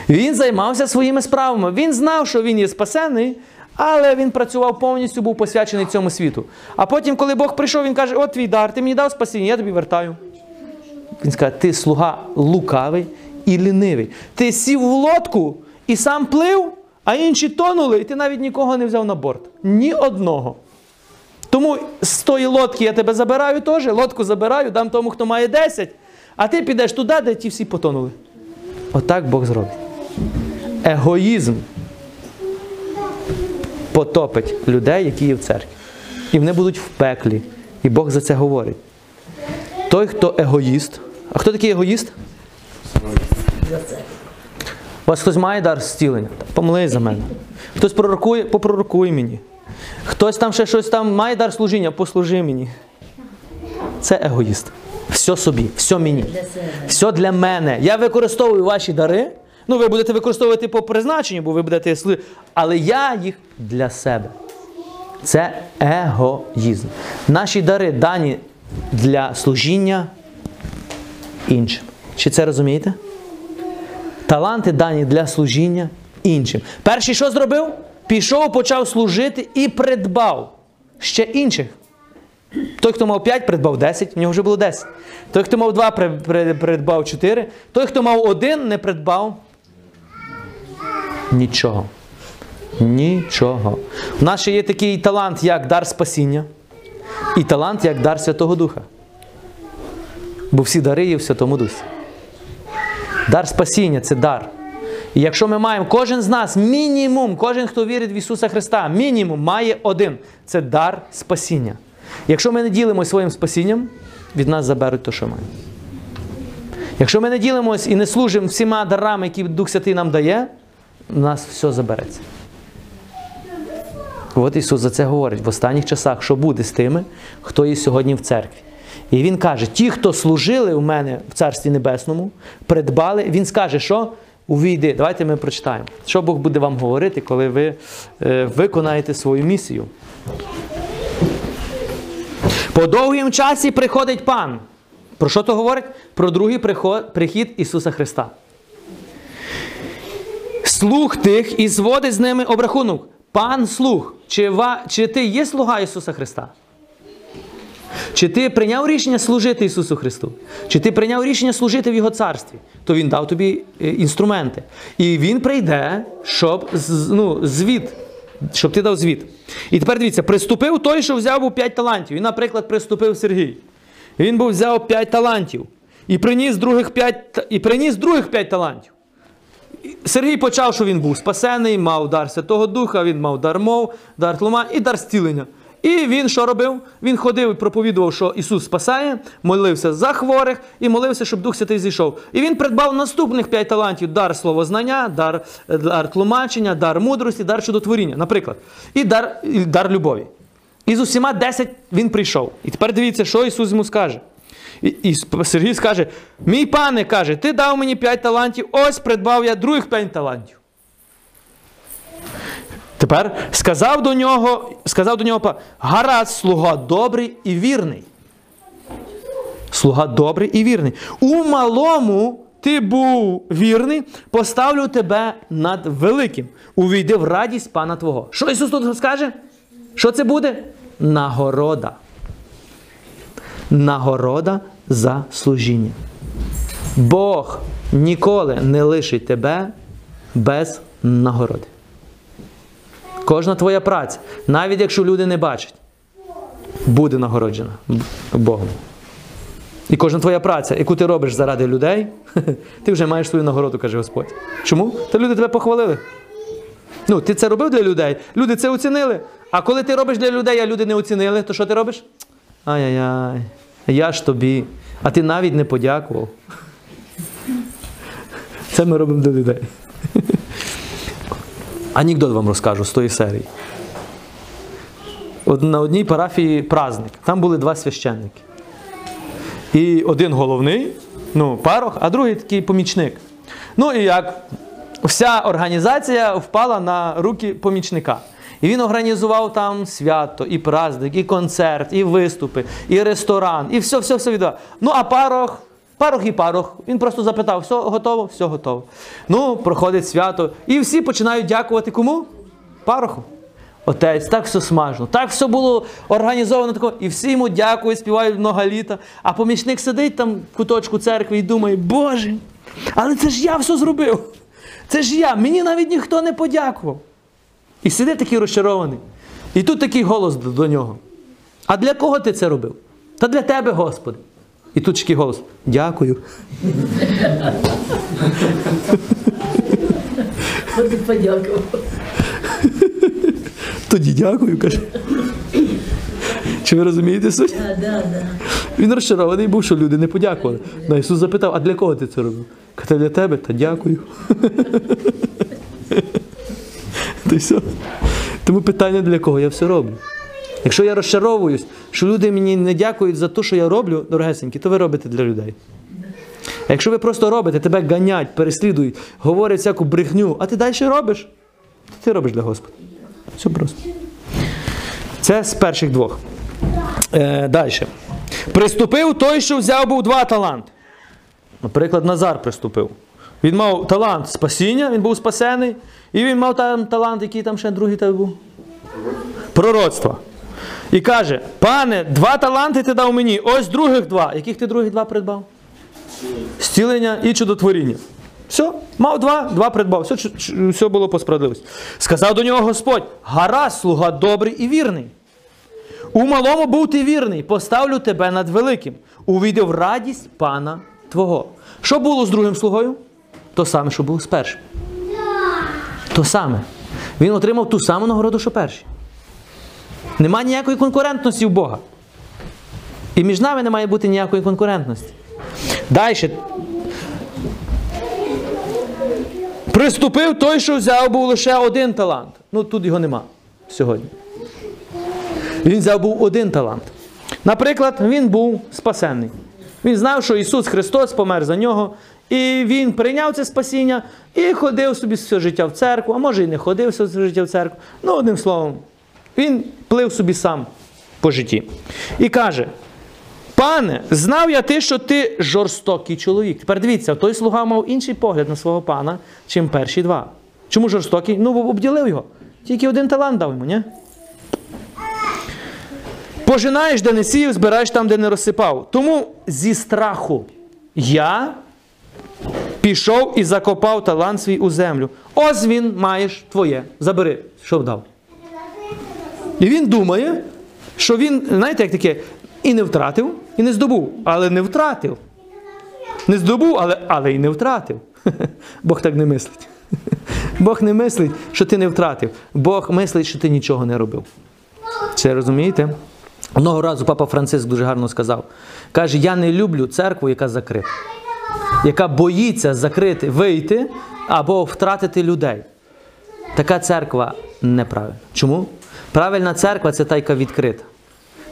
Він займався своїми справами. Він знав, що він є спасений, але він працював повністю, був посвячений цьому світу. А потім, коли Бог прийшов, він каже: От твій дар, ти мені дав спасіння, я тобі вертаю. Він скаже, ти слуга лукавий і лінивий. Ти сів в лодку і сам плив, а інші тонули, і ти навіть нікого не взяв на борт. Ні одного. Тому з тої лодки я тебе забираю теж, лодку забираю, дам тому, хто має 10, а ти підеш туди, де ті всі потонули. Отак Бог зробить. Егоїзм потопить людей, які є в церкві. І вони будуть в пеклі. І Бог за це говорить. Той, хто егоїст. А хто такий егоїст? У вас хтось має дар зцілення? Помолись за мене. Хтось пророкує, попророкуй мені. Хтось там ще щось там має дар служіння, послужи мені. Це егоїст. Все собі, все мені. Все для мене. Я використовую ваші дари. Ну, ви будете використовувати по призначенню, бо ви будете сли- Але я їх для себе. Це егоїзм. Наші дари дані для служіння іншим. Чи це розумієте? Таланти дані для служіння іншим. Перший що зробив? Пішов, почав служити і придбав ще інших. Той, хто мав 5, придбав 10, в нього вже було 10. Той, хто мав 2, при- при- придбав 4. Той, хто мав 1, не придбав нічого. Нічого. У нас ще є такий талант, як дар спасіння, і талант, як дар Святого Духа. Бо всі дари є в Святому Дусі. Дар спасіння це дар. І якщо ми маємо, кожен з нас, мінімум, кожен, хто вірить в Ісуса Христа, мінімум має один це дар спасіння. Якщо ми не ділимося своїм спасінням, від нас заберуть те, що маємо. Якщо ми не ділимося і не служимо всіма дарами, які Дух Святий нам дає, у нас все забереться. От Ісус за це говорить в останніх часах, що буде з тими, хто є сьогодні в церкві. І Він каже: ті, хто служили у мене в Царстві Небесному, придбали, Він скаже, що увійди. Давайте ми прочитаємо. Що Бог буде вам говорити, коли ви е, виконаєте свою місію. По довгім часі приходить пан. Про що то говорить? Про другий приход- прихід Ісуса Христа. Слух тих і зводить з ними обрахунок. Пан слух, чи, ва, чи ти є слуга Ісуса Христа? Чи ти прийняв рішення служити Ісусу Христу? Чи ти прийняв рішення служити в Його царстві? То Він дав тобі е, інструменти. І Він прийде, щоб ну, звіт, щоб ти дав звіт. І тепер дивіться, приступив той, що взяв був 5 талантів. І, наприклад, приступив Сергій. Він був взяв 5 талантів і приніс других 5, і приніс других 5 талантів. Сергій почав, що він був спасений, мав дар Святого Духа, він мав дар мов, дар тлума і дар зцілення. І він що робив? Він ходив і проповідував, що Ісус спасає, молився за хворих і молився, щоб Дух Святий зійшов. І він придбав наступних п'ять талантів: дар словознання, дар, дар тлумачення, дар мудрості, дар чудотворіння, наприклад, і дар, і дар любові. І з усіма 10 він прийшов. І тепер дивіться, що Ісус йому скаже. І, і Сергій скаже: Мій пане каже, ти дав мені 5 талантів, ось придбав я других 5 талантів. Тепер сказав до нього, сказав до нього, гаразд, слуга добрий і вірний. Слуга добрий і вірний. У малому ти був вірний, поставлю тебе над великим. Увійди в радість пана Твого. Що Ісус тут скаже? Що це буде? Нагорода. Нагорода за служіння. Бог ніколи не лишить тебе без нагороди. Кожна твоя праця, навіть якщо люди не бачать, буде нагороджена Богом. І кожна твоя праця, яку ти робиш заради людей, [LAUGHS] ти вже маєш свою нагороду, каже Господь. Чому? Та люди тебе похвалили. Ну, ти це робив для людей, люди це оцінили. А коли ти робиш для людей, а люди не оцінили, то що ти робиш? Ай-яй-яй, я ж тобі, а ти навіть не подякував. Це ми робимо для людей. Анекдот вам розкажу з тої серії. От на одній парафії праздник. Там були два священники. І один головний, ну, парох, а другий такий помічник. Ну і як вся організація впала на руки помічника. І він організував там свято, і праздник, і концерт, і виступи, і ресторан, і все, все, все віддав. Ну, а парох, парох і парох. Він просто запитав: все готово, все готово. Ну, проходить свято. І всі починають дякувати кому? Пароху. Отець, так все смажно, так все було організовано тако, і всі йому дякують, співають много літа. А помічник сидить там в куточку церкви і думає, Боже, але це ж я все зробив. Це ж я, мені навіть ніхто не подякував. І сидить такий розчарований. І тут такий голос до, нього. А для кого ти це робив? Та для тебе, Господи. І тут такий голос: Дякую. Подякував. Тоді дякую, каже. Чи ви розумієте суть? Да, да, да. Він розчарований був, що люди не подякували. На Ісус запитав, а для кого ти це робив? Каже, для тебе, та дякую. [LAUGHS] Й все. Тому питання для кого? Я все роблю. Якщо я розчаровуюсь, що люди мені не дякують за те, що я роблю, дорогесенькі, то ви робите для людей. А якщо ви просто робите, тебе ганять, переслідують, говорять всяку брехню, а ти далі робиш, то ти робиш для Господа. Все просто. Це з перших двох. Е, далі. Приступив той, що взяв був два таланти. Наприклад, Назар приступив. Він мав талант спасіння, він був спасений, і він мав там талант, який там ще другий тебе був. Пророцтва. І каже: пане, два таланти ти дав мені, ось других два. Яких ти других два придбав? Зцілення і чудотворіння. Все, мав два, два придбав. Все, все було по справедливості. Сказав до нього Господь: гаразд, слуга добрий і вірний. У малому був ти вірний, поставлю тебе над великим. Увійди в радість пана твого. Що було з другим слугою? То саме, що було з першим. То саме. Він отримав ту саму нагороду, що перший. Нема ніякої конкурентності в Бога. І між нами не має бути ніякої конкурентності. Далі. Приступив той, що взяв був лише один талант. Ну тут його нема сьогодні. Він взяв був один талант. Наприклад, він був спасенний. Він знав, що Ісус Христос помер за нього, і Він прийняв це спасіння і ходив собі все життя в церкву, а може і не ходив все життя в церкву. Ну, одним словом, він плив собі сам по житті. І каже: Пане, знав я ти, що ти жорстокий чоловік. Тепер дивіться, той слуга мав інший погляд на свого пана, чим перші два. Чому жорстокий? Ну, обділив його. Тільки один талант дав йому, ні? Пожинаєш, де не сіяв, збираєш там, де не розсипав. Тому зі страху я пішов і закопав талант свій у землю. Ось він маєш твоє. Забери, що вдав. І він думає, що він, знаєте, як таке, і не втратив, і не здобув, але не втратив. Не здобув, але, але і не втратив. [LAUGHS] Бог так не мислить. [LAUGHS] Бог не мислить, що ти не втратив. Бог мислить, що ти нічого не робив. Це розумієте? Одного разу папа Франциск дуже гарно сказав. Каже, я не люблю церкву, яка закрита, яка боїться закрити, вийти або втратити людей. Така церква неправильна. Чому? Правильна церква це та, яка відкрита,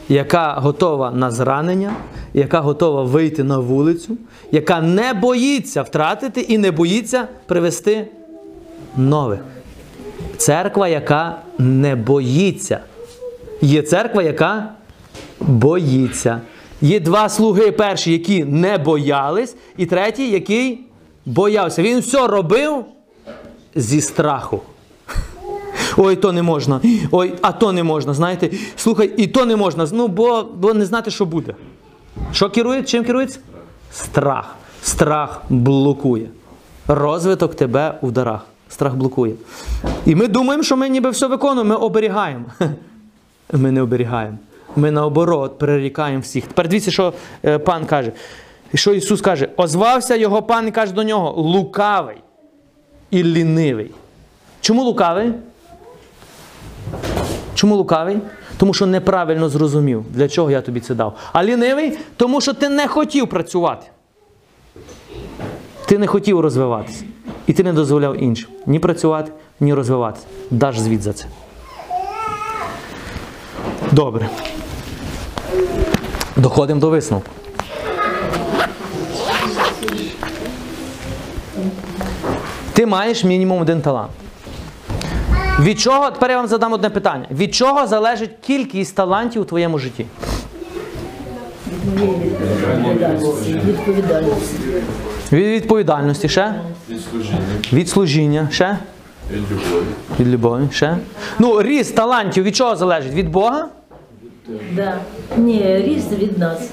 яка готова на зранення, яка готова вийти на вулицю, яка не боїться втратити і не боїться привести нових. Церква, яка не боїться. Є церква, яка боїться. Є два слуги перші, які не боялись, і третій, який боявся. Він все робив зі страху. Ой, то не можна. Ой, а то не можна. Знаєте, слухай, і то не можна. Ну, бо, бо не знати, що буде. Що керує? Чим керується? Страх. Страх блокує. Розвиток тебе у дарах. Страх блокує. І ми думаємо, що ми ніби все виконуємо, ми оберігаємо. Ми не оберігаємо. Ми наоборот перерікаємо всіх. Тепер дивіться, що е, пан каже. Що Ісус каже? Озвався його пан і каже до нього: лукавий і лінивий. Чому лукавий? Чому лукавий? Тому що неправильно зрозумів, для чого я тобі це дав. А лінивий, тому що ти не хотів працювати. Ти не хотів розвиватися. І ти не дозволяв іншим ні працювати, ні розвиватися. Даш звіт за це. Добре. Доходимо до висновку. Ти маєш мінімум один талант. Від чого, тепер я вам задам одне питання. Від чого залежить кількість талантів у твоєму житті? Відповідальності. Від відповідальності ще? Від служіння, Від служіння ще? від любові. Від любові ще? Ну, ріст талантів від чого залежить? Від Бога? Да. Ні, ріст від нас.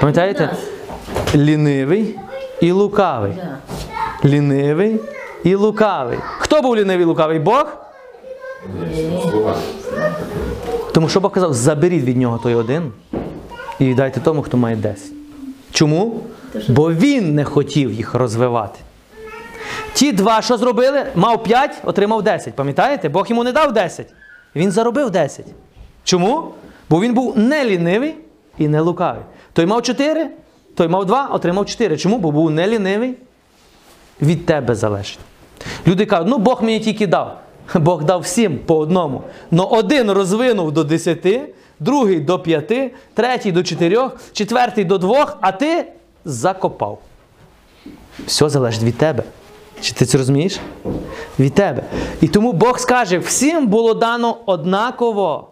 Пам'ятаєте? Лінивий і лукавий. Да. Лінивий і лукавий. Хто був лінивий і лукавий? Бог? Слуга. Тому що Бог казав, заберіть від нього той один і віддайте тому, хто має 10. Чому? Бо він не хотів їх розвивати. Ті два, що зробили, мав 5, отримав 10. Пам'ятаєте? Бог йому не дав 10. Він заробив 10. Чому? Бо він був не лінивий і не лукавий. Той мав 4, той мав 2, отримав 4. Чому? Бо був не лінивий. Від тебе залежить. Люди кажуть, ну Бог мені тільки дав. [LAUGHS] Бог дав всім по одному. Но один розвинув до 10, другий до 5, третій до 4, четвертий до 2, а ти закопав. Все залежить від тебе. Чи ти це розумієш? Від тебе. І тому Бог скаже, всім було дано однаково.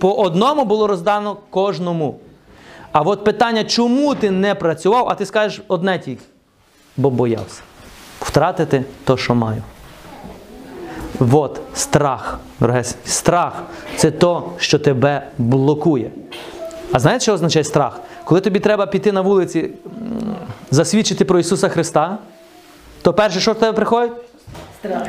По одному було роздано кожному. А от питання, чому ти не працював, а ти скажеш одне тільки. Бо боявся втратити то, що маю. От страх, дороге, страх це то, що тебе блокує. А знаєте, що означає страх? Коли тобі треба піти на вулиці засвідчити про Ісуса Христа, то перше, що в тебе приходить? Страх.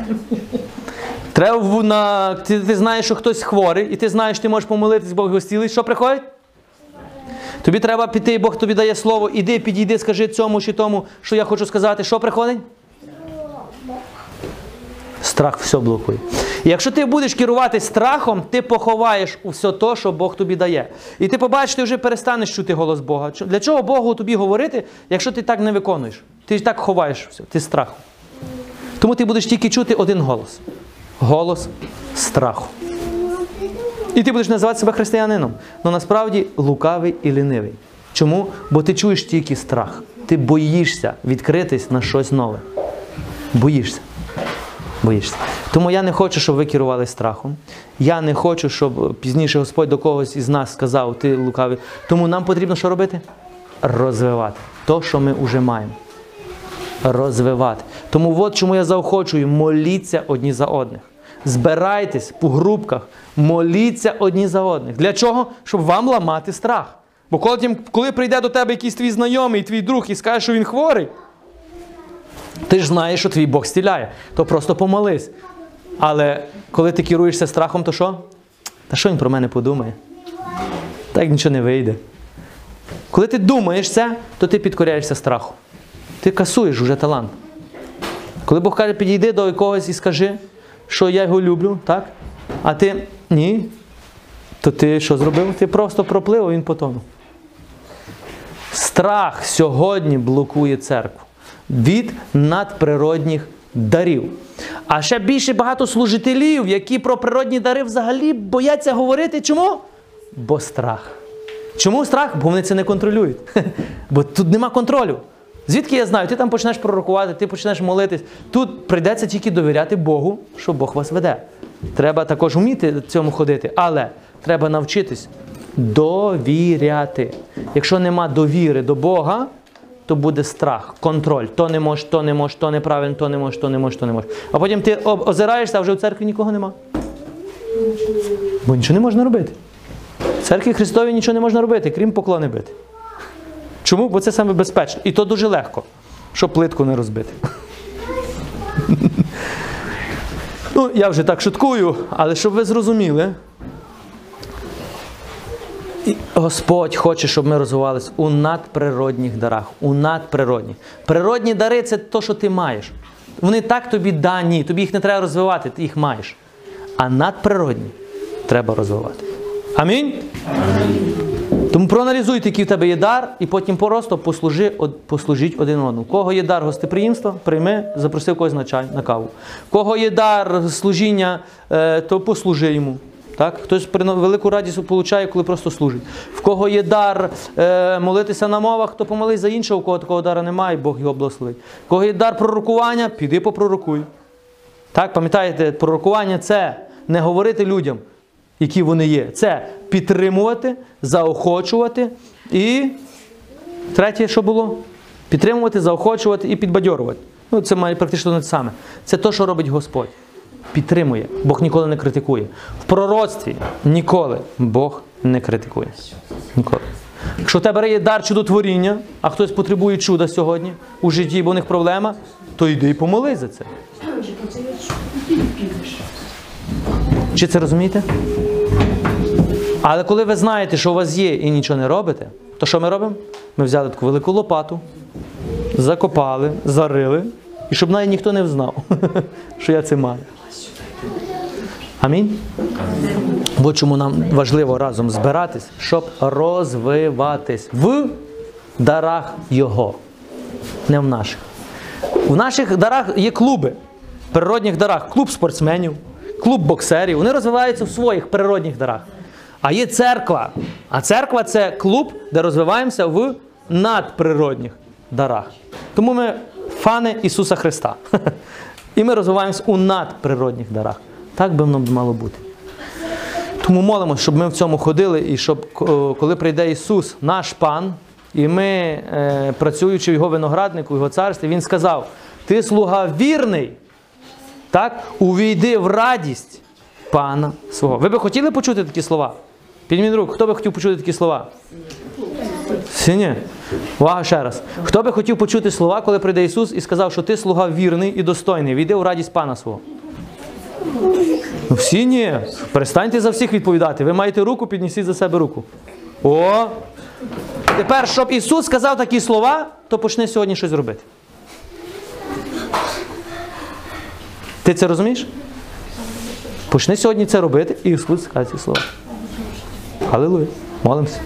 Треба на ти, ти знаєш, що хтось хворий, і ти знаєш, ти можеш помолитись, Бог його зцілить. Що приходить? Тобі треба піти, і Бог тобі дає слово, іди, підійди, скажи цьому чи тому, що я хочу сказати. Що приходить? Страх все блокує. І якщо ти будеш керуватись страхом, ти поховаєш усе то, що Бог тобі дає. І ти побачиш, ти вже перестанеш чути голос Бога. Для чого Богу тобі говорити, якщо ти так не виконуєш? Ти так ховаєш все, ти страхом. Тому ти будеш тільки чути один голос. Голос страху. І ти будеш називати себе християнином. але насправді лукавий і лінивий. Чому? Бо ти чуєш тільки страх. Ти боїшся відкритись на щось нове. Боїшся. Боїшся. Тому я не хочу, щоб ви керували страхом. Я не хочу, щоб пізніше Господь до когось із нас сказав, ти лукавий. Тому нам потрібно що робити? Розвивати то, що ми вже маємо. Розвивати. Тому от чому я заохочую, моліться одні за одних. Збирайтесь по групках, моліться одні за одних. Для чого? Щоб вам ламати страх. Бо коли, коли прийде до тебе якийсь твій знайомий, твій друг і скаже, що він хворий, ти ж знаєш, що твій Бог стіляє, то просто помолись. Але коли ти керуєшся страхом, то що? Та що він про мене подумає? Так нічого не вийде. Коли ти думаєш це, то ти підкоряєшся страху. Ти касуєш уже талант. Коли Бог каже, підійди до якогось і скажи, що я його люблю, так? А ти ні. То ти що зробив? Ти просто проплив, а він потонув. Страх сьогодні блокує церкву від надприродних дарів. А ще більше багато служителів, які про природні дари взагалі бояться говорити. Чому? Бо страх. Чому страх? Бо вони це не контролюють. [LAUGHS] Бо тут нема контролю. Звідки я знаю? Ти там почнеш пророкувати, ти почнеш молитись. Тут прийдеться тільки довіряти Богу, що Бог вас веде. Треба також вміти в цьому ходити, але треба навчитись довіряти. Якщо нема довіри до Бога, то буде страх, контроль. То не можеш, то не можеш, то неправильно, то не можеш, то не можеш, то не можеш. А потім ти озираєшся, а вже в церкві нікого нема. Бо нічого не можна робити. В церкві Христові нічого не можна робити, крім поклони бити. Чому? Бо це саме безпечно. І то дуже легко, щоб плитку не розбити. [LAUGHS] ну, я вже так шуткую, але щоб ви зрозуміли, Господь хоче, щоб ми розвивалися у надприродних дарах. У надприродних. Природні дари це те, що ти маєш. Вони так тобі дані, тобі їх не треба розвивати, ти їх маєш. А надприродні треба розвивати. Амінь? Тому проаналізуйте, який в тебе є дар, і потім просто послужи, послужіть один одному. Кого є дар гостеприємства, прийми, запроси когось на чай, на каву. Кого є дар служіння, е, то послужи йому. Так? Хтось велику радість отримує, коли просто служить. В кого є дар е, молитися на мовах, то помолись за іншого, у кого такого дара немає, Бог його благословить. У кого є дар пророкування, піди попророкуй. Так, пам'ятаєте, пророкування це не говорити людям, які вони є. Це підтримувати, заохочувати і третє, що було? Підтримувати, заохочувати і підбадьорувати. Ну, це має практично те саме. Це те, що робить Господь. Підтримує. Бог ніколи не критикує. В пророцтві ніколи Бог не критикує. Ніколи. Якщо в тебе є дар чудотворіння, а хтось потребує чуда сьогодні у житті, бо у них проблема, то йди і помолись за це. Чи це розумієте? Але коли ви знаєте, що у вас є і нічого не робите, то що ми робимо? Ми взяли таку велику лопату, закопали, зарили, і щоб навіть ніхто не взнав, [LAUGHS] що я це маю. Амінь? Бо чому нам важливо разом збиратись, щоб розвиватись в дарах Його, не в наших. У наших дарах є клуби, в природних дарах, клуб спортсменів, клуб боксерів. Вони розвиваються в своїх природних дарах. А є церква. А церква це клуб, де розвиваємося в надприродних дарах. Тому ми фани Ісуса Христа. [LAUGHS] І ми розвиваємося у надприродних дарах. Так би воно мало бути. Тому молимося, щоб ми в цьому ходили, і щоб коли прийде Ісус, наш пан, і ми, е, працюючи в Його винограднику, в Його царстві, Він сказав: Ти слуга вірний, так, увійди в радість пана свого. Ви би хотіли почути такі слова? Підніміть руку, хто би хотів почути такі слова? Всі? Увага ще раз. Хто би хотів почути слова, коли прийде Ісус і сказав, що ти слуга вірний і достойний, війди в радість пана свого? Ну, всі ні. Перестаньте за всіх відповідати. Ви маєте руку, піднесіть за себе руку. О! Тепер, щоб Ісус сказав такі слова, то почни сьогодні щось робити. Ти це розумієш? Почни сьогодні це робити, і Ісус скаже ці слова. Aleluia. Molim se.